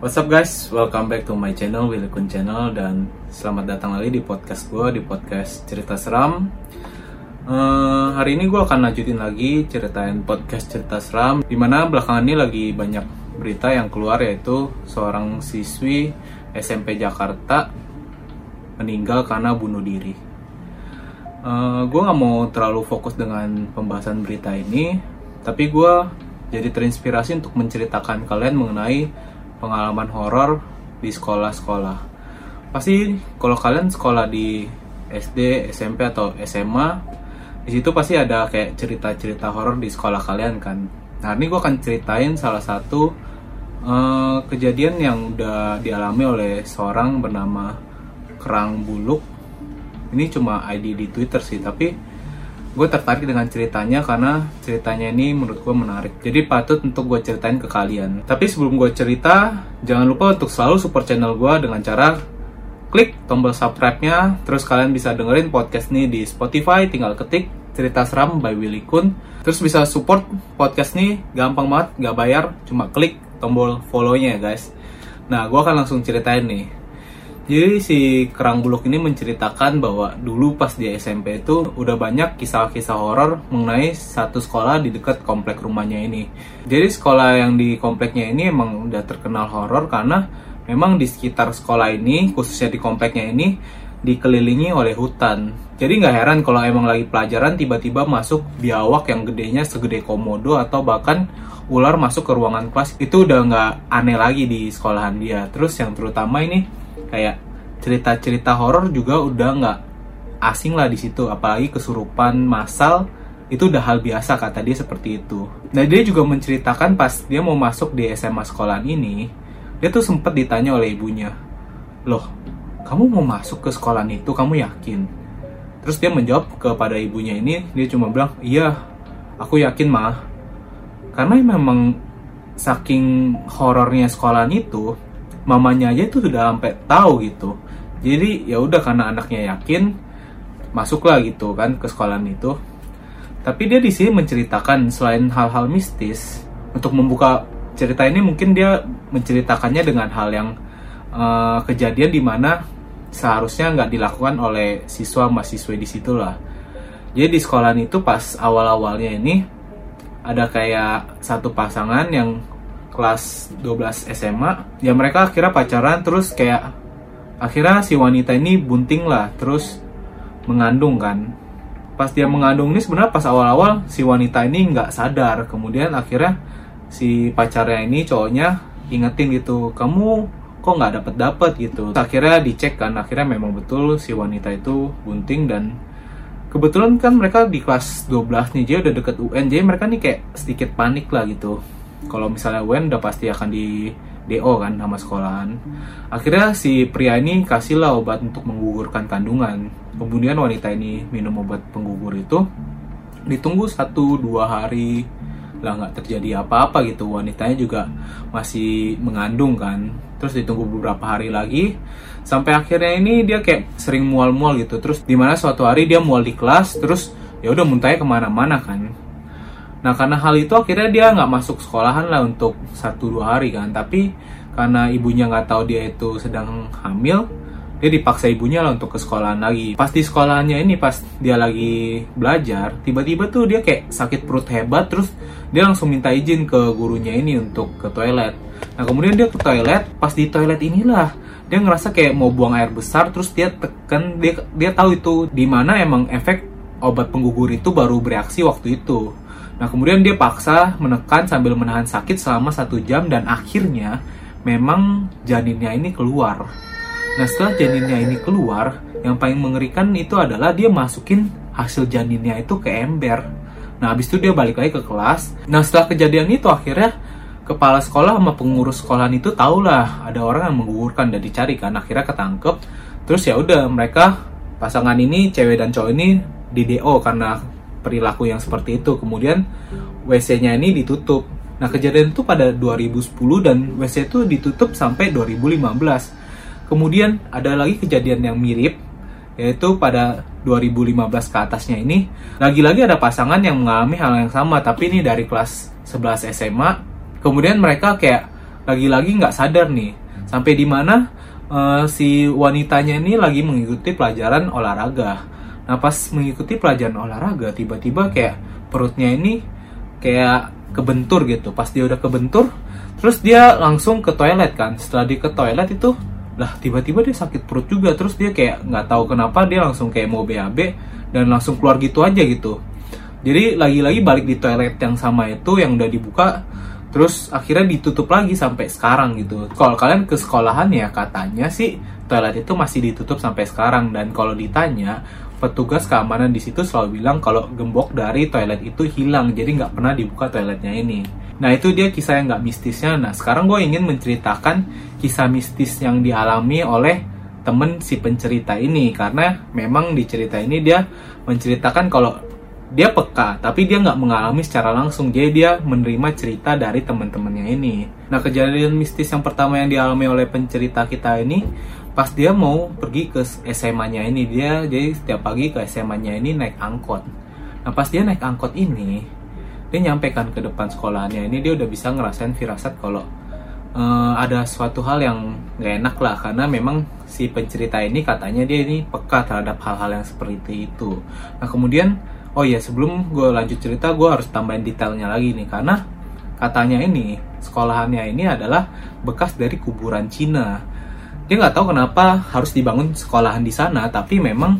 What's up guys, welcome back to my channel, Willy Channel Dan selamat datang lagi di podcast gue, di podcast cerita seram. Uh, Hari ini gue akan lanjutin lagi ceritain podcast cerita seram Di mana belakangan ini lagi banyak berita yang keluar yaitu Seorang siswi SMP Jakarta meninggal karena bunuh diri. Uh, Gue gak mau terlalu fokus dengan pembahasan berita ini Tapi gue jadi terinspirasi untuk menceritakan kalian mengenai pengalaman horor di sekolah-sekolah. Pasti kalau kalian sekolah di SD, SMP atau SMA, di situ pasti ada kayak cerita-cerita horor di sekolah kalian kan. Nah ini gue akan ceritain salah satu uh, kejadian yang udah dialami oleh seorang bernama Kerang Buluk. Ini cuma ID di Twitter sih, tapi gue tertarik dengan ceritanya karena ceritanya ini menurut gue menarik. Jadi patut untuk gue ceritain ke kalian. Tapi sebelum gue cerita jangan lupa untuk selalu support channel gue dengan cara klik tombol subscribe-nya. Terus kalian bisa dengerin podcast ini di Spotify tinggal ketik cerita seram by Willy Kun. Terus bisa support podcast ini gampang banget gak bayar cuma klik tombol follow-nya ya guys. Nah gue akan langsung ceritain nih jadi si Kerang Buluk ini menceritakan bahwa dulu pas di SMP itu udah banyak kisah-kisah horor mengenai satu sekolah di dekat komplek rumahnya ini. Jadi sekolah yang di kompleknya ini emang udah terkenal horor karena memang di sekitar sekolah ini, khususnya di kompleknya ini, dikelilingi oleh hutan. Jadi nggak heran kalau emang lagi pelajaran tiba-tiba masuk biawak yang gedenya segede komodo atau bahkan ular masuk ke ruangan kelas itu udah nggak aneh lagi di sekolahan dia. Terus yang terutama ini kayak cerita-cerita horor juga udah nggak asing lah di situ. Apalagi kesurupan massal itu udah hal biasa kata dia seperti itu. Nah dia juga menceritakan pas dia mau masuk di SMA sekolahan ini dia tuh sempat ditanya oleh ibunya loh kamu mau masuk ke sekolahan itu kamu yakin? Terus dia menjawab kepada ibunya ini dia cuma bilang iya aku yakin mah karena memang saking horornya sekolahan itu mamanya aja itu sudah sampai tahu gitu. Jadi ya udah karena anaknya yakin masuklah gitu kan ke sekolahan itu. Tapi dia di sini menceritakan selain hal-hal mistis untuk membuka cerita ini mungkin dia menceritakannya dengan hal yang uh, kejadian di mana seharusnya nggak dilakukan oleh siswa mahasiswa di situ lah. Jadi di sekolahan itu pas awal-awalnya ini ada kayak satu pasangan yang kelas 12 SMA ya mereka akhirnya pacaran terus kayak akhirnya si wanita ini bunting lah terus mengandung kan. Pas dia mengandung ini sebenarnya pas awal-awal si wanita ini nggak sadar. Kemudian akhirnya si pacarnya ini cowoknya ingetin gitu kamu kok nggak dapet dapet gitu. Akhirnya dicek kan akhirnya memang betul si wanita itu bunting dan kebetulan kan mereka di kelas 12 nih dia udah deket UN jadi mereka nih kayak sedikit panik lah gitu kalau misalnya UN udah pasti akan di DO kan sama sekolahan. Akhirnya si pria ini kasihlah obat untuk menggugurkan kandungan. Kemudian wanita ini minum obat penggugur itu ditunggu satu dua hari. Lah nggak terjadi apa-apa gitu. Wanitanya juga masih mengandung kan. Terus ditunggu beberapa hari lagi. Sampai akhirnya ini dia kayak sering mual-mual gitu. Terus di mana suatu hari dia mual di kelas terus ya udah muntahnya ke mana-mana kan Nah karena hal itu akhirnya dia nggak masuk sekolahan lah untuk satu dua hari kan. Tapi karena ibunya nggak tahu dia itu sedang hamil, dia dipaksa ibunya lah untuk ke sekolahan lagi. Pas di sekolahannya ini pas dia lagi belajar, tiba-tiba tuh dia kayak sakit perut hebat, terus dia langsung minta izin ke gurunya ini untuk ke toilet. Nah kemudian dia ke toilet, pas di toilet inilah dia ngerasa kayak mau buang air besar, terus dia tekan dia dia tahu itu di mana emang efek obat penggugur itu baru bereaksi waktu itu. Nah kemudian dia paksa menekan sambil menahan sakit selama satu jam dan akhirnya memang janinnya ini keluar. Nah setelah janinnya ini keluar, yang paling mengerikan itu adalah dia masukin hasil janinnya itu ke ember. Nah habis itu dia balik lagi ke kelas. Nah setelah kejadian itu akhirnya kepala sekolah sama pengurus sekolahan itu tahulah ada orang yang menggugurkan dan dicari kan akhirnya ketangkep. Terus ya udah mereka pasangan ini cewek dan cowok ini di DO karena perilaku yang seperti itu. Kemudian WC-nya ini ditutup. Nah, kejadian itu pada 2010 dan WC itu ditutup sampai 2015. Kemudian ada lagi kejadian yang mirip yaitu pada 2015 ke atasnya ini lagi-lagi ada pasangan yang mengalami hal yang sama tapi ini dari kelas 11 SMA kemudian mereka kayak lagi-lagi nggak sadar nih sampai di mana uh, si wanitanya ini lagi mengikuti pelajaran olahraga. Nah pas mengikuti pelajaran olahraga tiba-tiba kayak perutnya ini kayak kebentur gitu. Pas dia udah kebentur, terus dia langsung ke toilet kan. Setelah dia ke toilet itu lah tiba-tiba dia sakit perut juga terus dia kayak nggak tahu kenapa dia langsung kayak mau BAB dan langsung keluar gitu aja gitu jadi lagi-lagi balik di toilet yang sama itu yang udah dibuka terus akhirnya ditutup lagi sampai sekarang gitu kalau kalian ke sekolahan ya katanya sih toilet itu masih ditutup sampai sekarang dan kalau ditanya petugas keamanan di situ selalu bilang kalau gembok dari toilet itu hilang jadi nggak pernah dibuka toiletnya ini. Nah itu dia kisah yang nggak mistisnya. Nah sekarang gue ingin menceritakan kisah mistis yang dialami oleh temen si pencerita ini karena memang di cerita ini dia menceritakan kalau dia peka tapi dia nggak mengalami secara langsung. Jadi dia menerima cerita dari teman-temannya ini. Nah kejadian mistis yang pertama yang dialami oleh pencerita kita ini pas dia mau pergi ke SMA-nya ini dia jadi setiap pagi ke SMA-nya ini naik angkot. Nah pas dia naik angkot ini dia nyampaikan ke depan sekolahannya ini dia udah bisa ngerasain firasat kalau uh, ada suatu hal yang gak enak lah karena memang si pencerita ini katanya dia ini peka terhadap hal-hal yang seperti itu. Nah kemudian oh ya sebelum gue lanjut cerita gue harus tambahin detailnya lagi nih karena katanya ini sekolahannya ini adalah bekas dari kuburan Cina dia nggak tahu kenapa harus dibangun sekolahan di sana tapi memang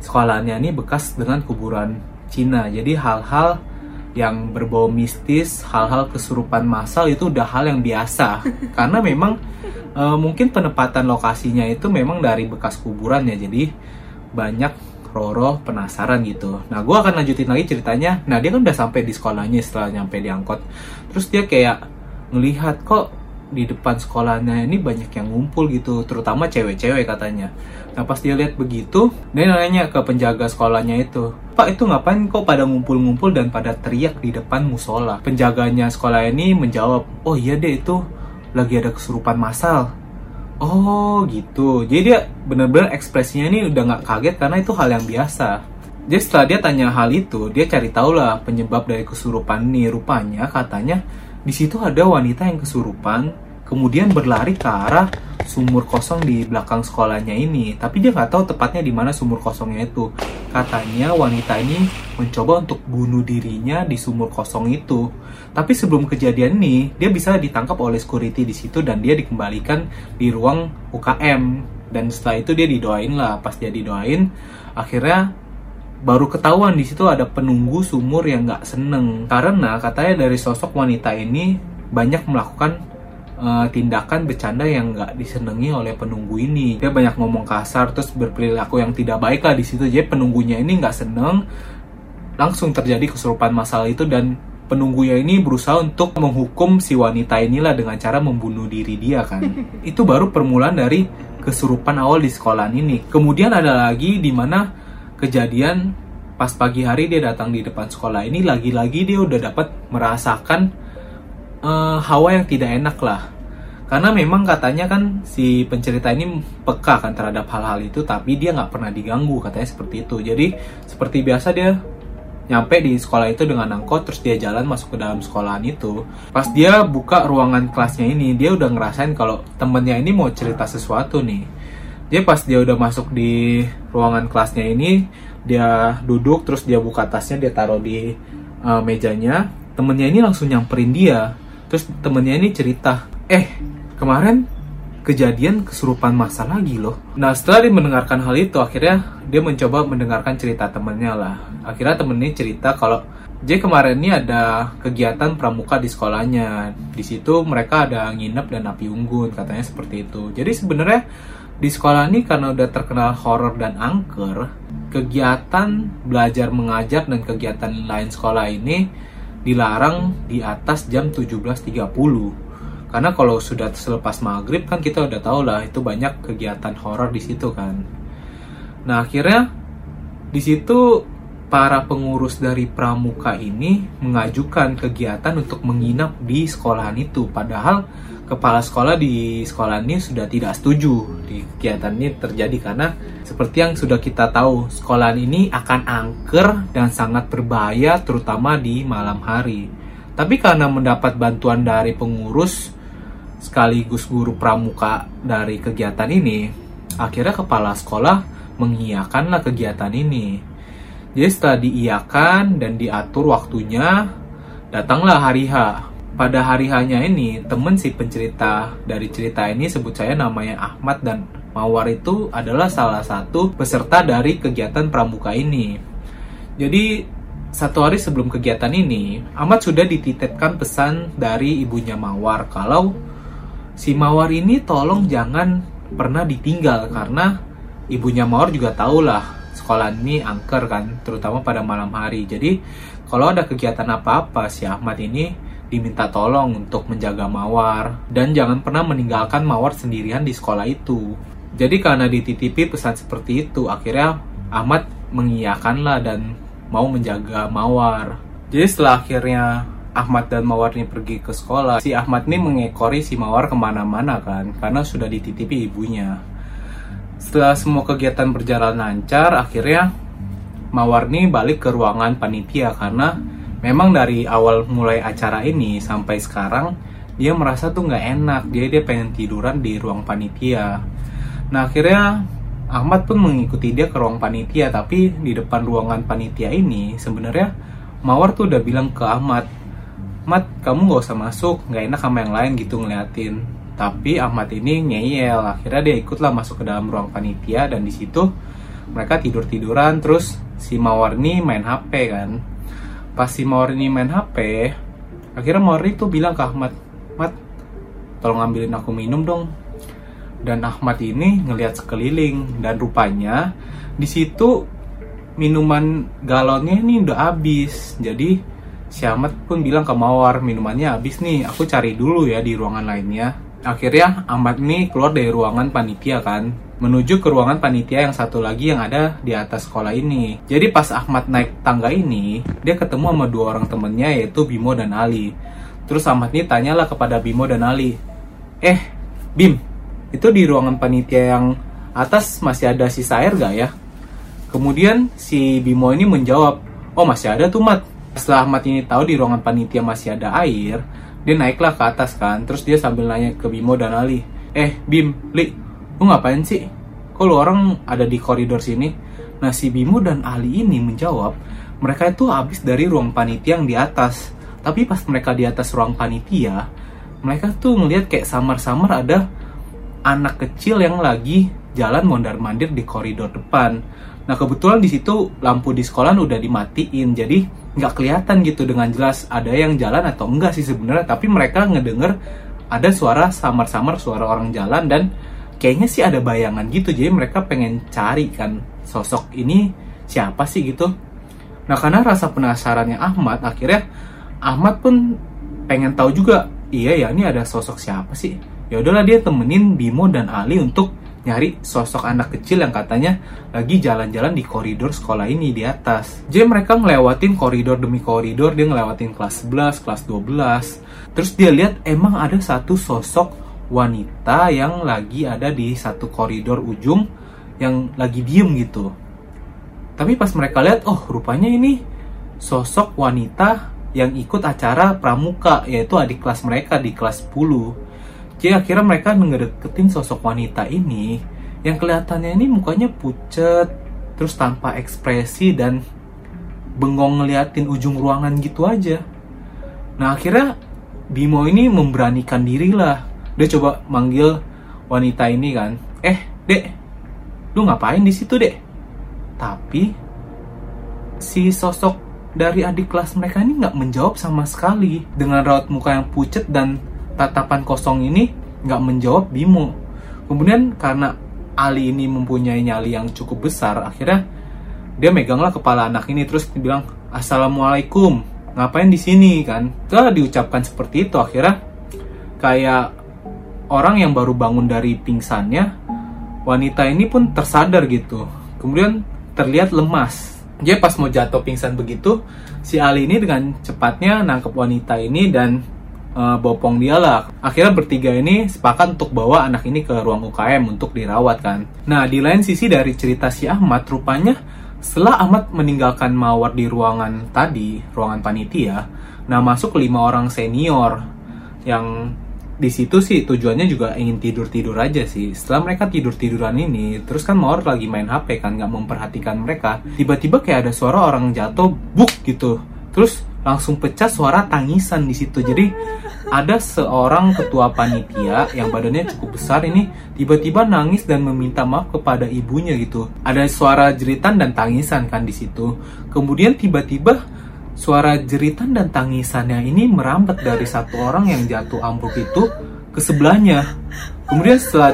sekolahannya ini bekas dengan kuburan Cina jadi hal-hal yang berbau mistis, hal-hal kesurupan massal itu udah hal yang biasa. Karena memang e, mungkin penempatan lokasinya itu memang dari bekas kuburan ya, jadi banyak Roro penasaran gitu. Nah, gue akan lanjutin lagi ceritanya. Nah, dia kan udah sampai di sekolahnya setelah nyampe di angkot. Terus dia kayak ngelihat kok di depan sekolahnya ini banyak yang ngumpul gitu, terutama cewek-cewek katanya. Nah pas dia lihat begitu, dia nanya ke penjaga sekolahnya itu, Pak itu ngapain kok pada ngumpul-ngumpul dan pada teriak di depan musola? Penjaganya sekolah ini menjawab, oh iya deh itu lagi ada kesurupan massal. Oh gitu, jadi dia bener-bener ekspresinya ini udah nggak kaget karena itu hal yang biasa. Jadi setelah dia tanya hal itu, dia cari tahu lah penyebab dari kesurupan ini. Rupanya katanya di situ ada wanita yang kesurupan, kemudian berlari ke arah sumur kosong di belakang sekolahnya ini. Tapi dia nggak tahu tepatnya di mana sumur kosongnya itu. Katanya wanita ini mencoba untuk bunuh dirinya di sumur kosong itu. Tapi sebelum kejadian ini, dia bisa ditangkap oleh security di situ dan dia dikembalikan di ruang UKM. Dan setelah itu dia didoain lah. Pas dia didoain, akhirnya baru ketahuan di situ ada penunggu sumur yang nggak seneng. Karena katanya dari sosok wanita ini banyak melakukan uh, tindakan bercanda yang nggak disenangi oleh penunggu ini. Dia banyak ngomong kasar terus berperilaku yang tidak baik lah di situ. Jadi penunggunya ini nggak seneng. Langsung terjadi kesurupan masalah itu dan penunggunya ini berusaha untuk menghukum si wanita inilah dengan cara membunuh diri dia kan. Itu baru permulaan dari kesurupan awal di sekolah ini. Kemudian ada lagi di mana kejadian pas pagi hari dia datang di depan sekolah ini lagi-lagi dia udah dapat merasakan uh, hawa yang tidak enak lah. Karena memang katanya kan si pencerita ini peka kan terhadap hal-hal itu tapi dia nggak pernah diganggu katanya seperti itu. Jadi seperti biasa dia nyampe di sekolah itu dengan angkot terus dia jalan masuk ke dalam sekolahan itu. Pas dia buka ruangan kelasnya ini dia udah ngerasain kalau temennya ini mau cerita sesuatu nih dia pas dia udah masuk di ruangan kelasnya ini dia duduk terus dia buka tasnya dia taruh di uh, mejanya temennya ini langsung nyamperin dia terus temennya ini cerita eh kemarin kejadian kesurupan masa lagi loh nah setelah dia mendengarkan hal itu akhirnya dia mencoba mendengarkan cerita temennya lah akhirnya temennya cerita kalau J kemarin ini ada kegiatan pramuka di sekolahnya. Di situ mereka ada nginep dan api unggun, katanya seperti itu. Jadi sebenarnya di sekolah ini karena udah terkenal horor dan angker, kegiatan belajar mengajar dan kegiatan lain sekolah ini dilarang di atas jam 17.30. Karena kalau sudah selepas maghrib kan kita udah tahu lah itu banyak kegiatan horor di situ kan. Nah akhirnya di situ para pengurus dari pramuka ini mengajukan kegiatan untuk menginap di sekolahan itu. Padahal kepala sekolah di sekolah ini sudah tidak setuju di kegiatan ini terjadi karena seperti yang sudah kita tahu sekolah ini akan angker dan sangat berbahaya terutama di malam hari. Tapi karena mendapat bantuan dari pengurus sekaligus guru pramuka dari kegiatan ini, akhirnya kepala sekolah mengiyakanlah kegiatan ini. Jadi setelah diiakan dan diatur waktunya, datanglah hari H. Pada hari H-nya ini, temen si pencerita dari cerita ini sebut saya namanya Ahmad dan Mawar itu adalah salah satu peserta dari kegiatan pramuka ini. Jadi satu hari sebelum kegiatan ini, Ahmad sudah dititipkan pesan dari ibunya Mawar kalau si Mawar ini tolong jangan pernah ditinggal karena ibunya Mawar juga tahu lah sekolah ini angker kan, terutama pada malam hari. Jadi kalau ada kegiatan apa-apa si Ahmad ini diminta tolong untuk menjaga Mawar dan jangan pernah meninggalkan Mawar sendirian di sekolah itu. Jadi karena dititipi pesan seperti itu, akhirnya Ahmad mengiyakanlah dan mau menjaga Mawar. Jadi setelah akhirnya Ahmad dan Mawar ini pergi ke sekolah, si Ahmad ini mengekori si Mawar ke mana-mana kan, karena sudah dititipi ibunya. Setelah semua kegiatan berjalan lancar, akhirnya Mawar ini balik ke ruangan panitia karena memang dari awal mulai acara ini sampai sekarang dia merasa tuh nggak enak, jadi dia pengen tiduran di ruang panitia. Nah akhirnya Ahmad pun mengikuti dia ke ruang panitia, tapi di depan ruangan panitia ini sebenarnya Mawar tuh udah bilang ke Ahmad, Mat, kamu gak usah masuk, gak enak sama yang lain gitu ngeliatin. Tapi Ahmad ini ngeyel, akhirnya dia ikutlah masuk ke dalam ruang panitia dan di situ mereka tidur tiduran, terus si Mawar ini main HP kan. Pas si ini main HP, akhirnya Mawar itu bilang ke Ahmad, Mat, tolong ambilin aku minum dong. Dan Ahmad ini ngelihat sekeliling dan rupanya di situ minuman galonnya ini udah habis. Jadi si Ahmad pun bilang ke Mawar minumannya habis nih aku cari dulu ya di ruangan lainnya akhirnya Ahmad ini keluar dari ruangan panitia kan menuju ke ruangan panitia yang satu lagi yang ada di atas sekolah ini. Jadi pas Ahmad naik tangga ini dia ketemu sama dua orang temennya yaitu Bimo dan Ali. Terus Ahmad ini tanyalah kepada Bimo dan Ali eh Bim itu di ruangan panitia yang atas masih ada sisa air gak ya? Kemudian si Bimo ini menjawab oh masih ada tuh Mat. Setelah Ahmad ini tahu di ruangan panitia masih ada air, dia naiklah ke atas kan. Terus dia sambil nanya ke Bimo dan Ali, eh Bim, Li, lu ngapain sih? Kok lu orang ada di koridor sini? Nah si Bimo dan Ali ini menjawab, mereka itu habis dari ruang panitia yang di atas. Tapi pas mereka di atas ruang panitia, mereka tuh ngeliat kayak samar-samar ada anak kecil yang lagi jalan mondar-mandir di koridor depan. Nah kebetulan di situ lampu di sekolah udah dimatiin, jadi nggak kelihatan gitu dengan jelas ada yang jalan atau enggak sih sebenarnya. Tapi mereka ngedenger ada suara samar-samar suara orang jalan dan kayaknya sih ada bayangan gitu. Jadi mereka pengen cari kan sosok ini siapa sih gitu. Nah karena rasa penasarannya Ahmad akhirnya Ahmad pun pengen tahu juga iya ya ini ada sosok siapa sih? Ya udahlah dia temenin Bimo dan Ali untuk nyari sosok anak kecil yang katanya lagi jalan-jalan di koridor sekolah ini di atas. Jadi mereka ngelewatin koridor demi koridor, dia ngelewatin kelas 11, kelas 12. Terus dia lihat emang ada satu sosok wanita yang lagi ada di satu koridor ujung yang lagi diem gitu. Tapi pas mereka lihat, oh rupanya ini sosok wanita yang ikut acara pramuka, yaitu adik kelas mereka di kelas 10 jadi akhirnya mereka ngedeketin sosok wanita ini yang kelihatannya ini mukanya pucet, terus tanpa ekspresi dan bengong ngeliatin ujung ruangan gitu aja. Nah akhirnya Bimo ini memberanikan diri lah. Dia coba manggil wanita ini kan. Eh, dek, lu ngapain di situ dek? Tapi si sosok dari adik kelas mereka ini nggak menjawab sama sekali dengan raut muka yang pucet dan tatapan kosong ini nggak menjawab Bimo. Kemudian karena Ali ini mempunyai nyali yang cukup besar, akhirnya dia meganglah kepala anak ini terus bilang Assalamualaikum, ngapain di sini kan? Setelah diucapkan seperti itu, akhirnya kayak orang yang baru bangun dari pingsannya, wanita ini pun tersadar gitu. Kemudian terlihat lemas. Dia pas mau jatuh pingsan begitu, si Ali ini dengan cepatnya nangkep wanita ini dan uh, bopong dia lah. Akhirnya bertiga ini sepakat untuk bawa anak ini ke ruang UKM untuk dirawat kan. Nah di lain sisi dari cerita si Ahmad, rupanya setelah Ahmad meninggalkan Mawar di ruangan tadi, ruangan panitia, nah masuk lima orang senior yang di situ sih tujuannya juga ingin tidur tidur aja sih setelah mereka tidur tiduran ini terus kan Mawar lagi main HP kan nggak memperhatikan mereka tiba-tiba kayak ada suara orang jatuh buk gitu terus langsung pecah suara tangisan di situ. Jadi ada seorang ketua panitia yang badannya cukup besar ini tiba-tiba nangis dan meminta maaf kepada ibunya gitu. Ada suara jeritan dan tangisan kan di situ. Kemudian tiba-tiba suara jeritan dan tangisannya ini merambat dari satu orang yang jatuh ambruk itu ke sebelahnya. Kemudian setelah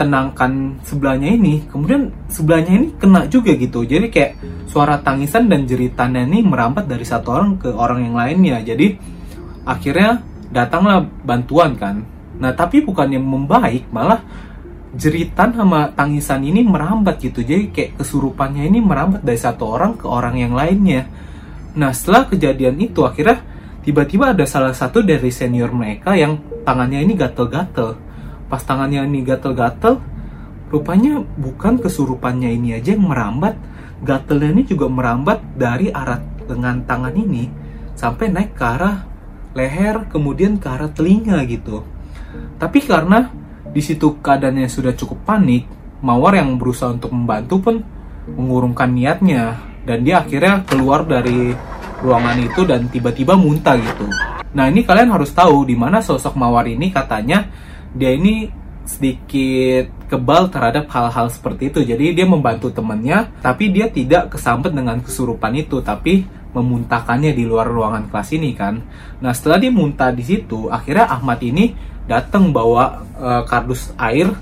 ditenangkan sebelahnya ini, kemudian sebelahnya ini kena juga gitu. Jadi kayak suara tangisan dan jeritannya ini merambat dari satu orang ke orang yang lainnya. Jadi akhirnya datanglah bantuan kan. Nah tapi bukannya membaik, malah jeritan sama tangisan ini merambat gitu. Jadi kayak kesurupannya ini merambat dari satu orang ke orang yang lainnya Nah setelah kejadian itu akhirnya tiba-tiba ada salah satu dari senior mereka yang tangannya ini gatel-gatel. Pas tangannya ini gatel-gatel, rupanya bukan kesurupannya ini aja yang merambat, gatelnya ini juga merambat dari arah lengan tangan ini sampai naik ke arah leher, kemudian ke arah telinga gitu. Tapi karena di situ keadaannya sudah cukup panik, Mawar yang berusaha untuk membantu pun mengurungkan niatnya dan dia akhirnya keluar dari ruangan itu dan tiba-tiba muntah gitu. Nah ini kalian harus tahu di mana sosok Mawar ini katanya dia ini sedikit kebal terhadap hal-hal seperti itu. Jadi dia membantu temannya, tapi dia tidak kesambet dengan kesurupan itu, tapi memuntahkannya di luar ruangan kelas ini kan. Nah setelah dia muntah di situ, akhirnya Ahmad ini datang bawa uh, kardus air,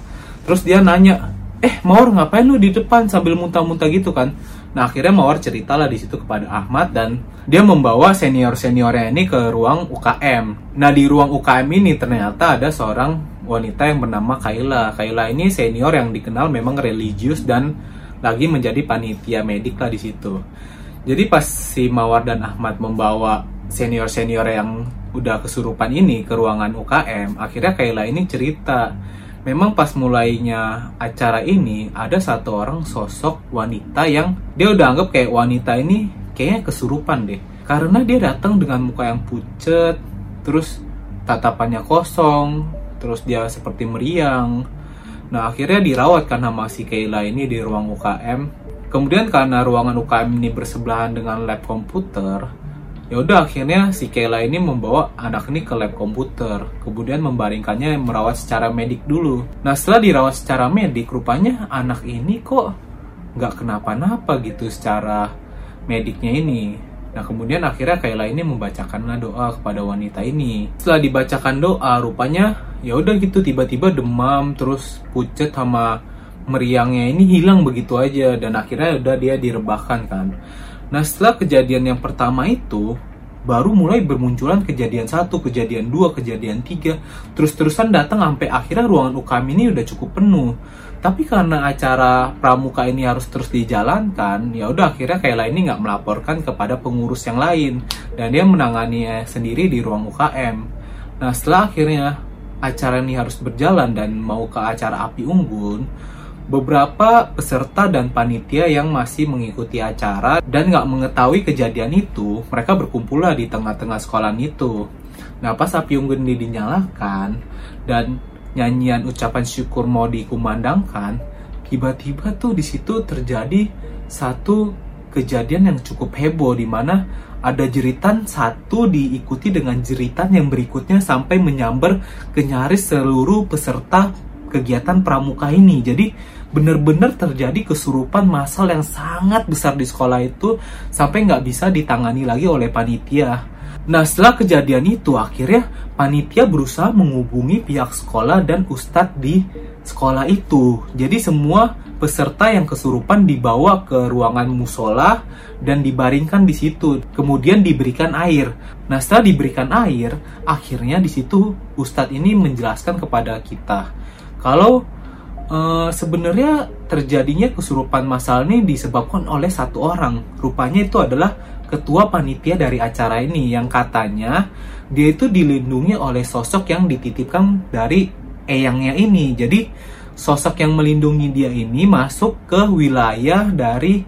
terus dia nanya, eh Mawar ngapain lu di depan sambil muntah-muntah gitu kan? Nah akhirnya Mawar ceritalah di situ kepada Ahmad dan dia membawa senior seniornya ini ke ruang UKM. Nah di ruang UKM ini ternyata ada seorang wanita yang bernama Kaila. Kaila ini senior yang dikenal memang religius dan lagi menjadi panitia medik lah di situ. Jadi pas si Mawar dan Ahmad membawa senior-senior yang udah kesurupan ini ke ruangan UKM, akhirnya Kaila ini cerita memang pas mulainya acara ini ada satu orang sosok wanita yang dia udah anggap kayak wanita ini kayaknya kesurupan deh karena dia datang dengan muka yang pucet terus tatapannya kosong terus dia seperti meriang nah akhirnya dirawat sama si Kayla ini di ruang UKM kemudian karena ruangan UKM ini bersebelahan dengan lab komputer Ya udah akhirnya si Kayla ini membawa anak ini ke lab komputer, kemudian membaringkannya merawat secara medik dulu. Nah setelah dirawat secara medik, rupanya anak ini kok nggak kenapa-napa gitu secara mediknya ini. Nah kemudian akhirnya Kayla ini membacakanlah doa kepada wanita ini. Setelah dibacakan doa, rupanya ya udah gitu tiba-tiba demam terus pucet sama meriangnya ini hilang begitu aja dan akhirnya udah dia direbahkan kan. Nah setelah kejadian yang pertama itu baru mulai bermunculan kejadian satu, kejadian dua, kejadian tiga, terus-terusan datang sampai akhirnya ruangan UKM ini udah cukup penuh. Tapi karena acara pramuka ini harus terus dijalankan, ya udah akhirnya Kayla ini nggak melaporkan kepada pengurus yang lain dan dia menangani sendiri di ruang UKM. Nah setelah akhirnya acara ini harus berjalan dan mau ke acara api unggun, beberapa peserta dan panitia yang masih mengikuti acara dan nggak mengetahui kejadian itu, mereka berkumpul lah di tengah-tengah sekolah itu. Nah, pas api unggun ini dinyalakan dan nyanyian ucapan syukur mau dikumandangkan, tiba-tiba tuh di situ terjadi satu kejadian yang cukup heboh di mana ada jeritan satu diikuti dengan jeritan yang berikutnya sampai menyambar ke nyaris seluruh peserta kegiatan pramuka ini. Jadi benar-benar terjadi kesurupan massal yang sangat besar di sekolah itu sampai nggak bisa ditangani lagi oleh panitia. Nah setelah kejadian itu akhirnya panitia berusaha menghubungi pihak sekolah dan ustadz di sekolah itu. Jadi semua peserta yang kesurupan dibawa ke ruangan musola dan dibaringkan di situ. Kemudian diberikan air. Nah setelah diberikan air, akhirnya di situ ustadz ini menjelaskan kepada kita kalau uh, sebenarnya terjadinya kesurupan massal ini disebabkan oleh satu orang. Rupanya itu adalah ketua panitia dari acara ini yang katanya dia itu dilindungi oleh sosok yang dititipkan dari eyangnya ini. Jadi sosok yang melindungi dia ini masuk ke wilayah dari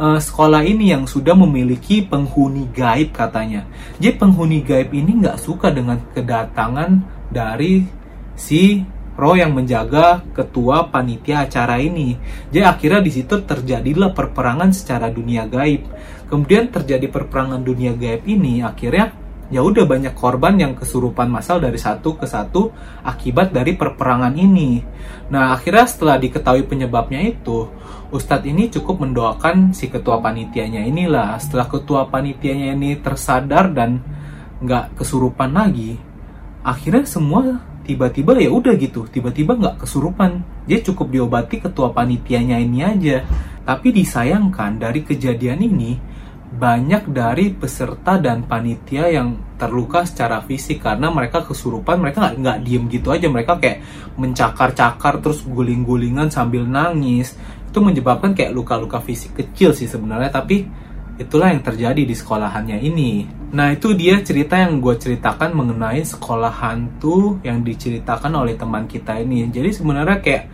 uh, sekolah ini yang sudah memiliki penghuni gaib katanya. Jadi penghuni gaib ini nggak suka dengan kedatangan dari si Ro yang menjaga ketua panitia acara ini. Jadi akhirnya di situ terjadilah perperangan secara dunia gaib. Kemudian terjadi perperangan dunia gaib ini akhirnya ya udah banyak korban yang kesurupan massal dari satu ke satu akibat dari perperangan ini. Nah, akhirnya setelah diketahui penyebabnya itu, Ustadz ini cukup mendoakan si ketua panitianya inilah. Setelah ketua panitianya ini tersadar dan nggak kesurupan lagi, akhirnya semua tiba-tiba ya udah gitu, tiba-tiba nggak kesurupan. Dia cukup diobati ketua panitianya ini aja. Tapi disayangkan dari kejadian ini, banyak dari peserta dan panitia yang terluka secara fisik karena mereka kesurupan mereka nggak nggak diem gitu aja mereka kayak mencakar-cakar terus guling-gulingan sambil nangis itu menyebabkan kayak luka-luka fisik kecil sih sebenarnya tapi itulah yang terjadi di sekolahannya ini. Nah itu dia cerita yang gue ceritakan mengenai sekolah hantu yang diceritakan oleh teman kita ini. Jadi sebenarnya kayak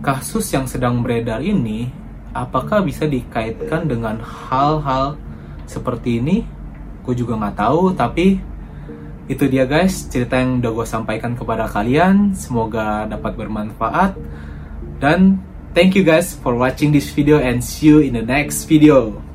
kasus yang sedang beredar ini apakah bisa dikaitkan dengan hal-hal seperti ini? Gue juga nggak tahu tapi itu dia guys. Cerita yang udah gue sampaikan kepada kalian. Semoga dapat bermanfaat. Dan thank you guys for watching this video and see you in the next video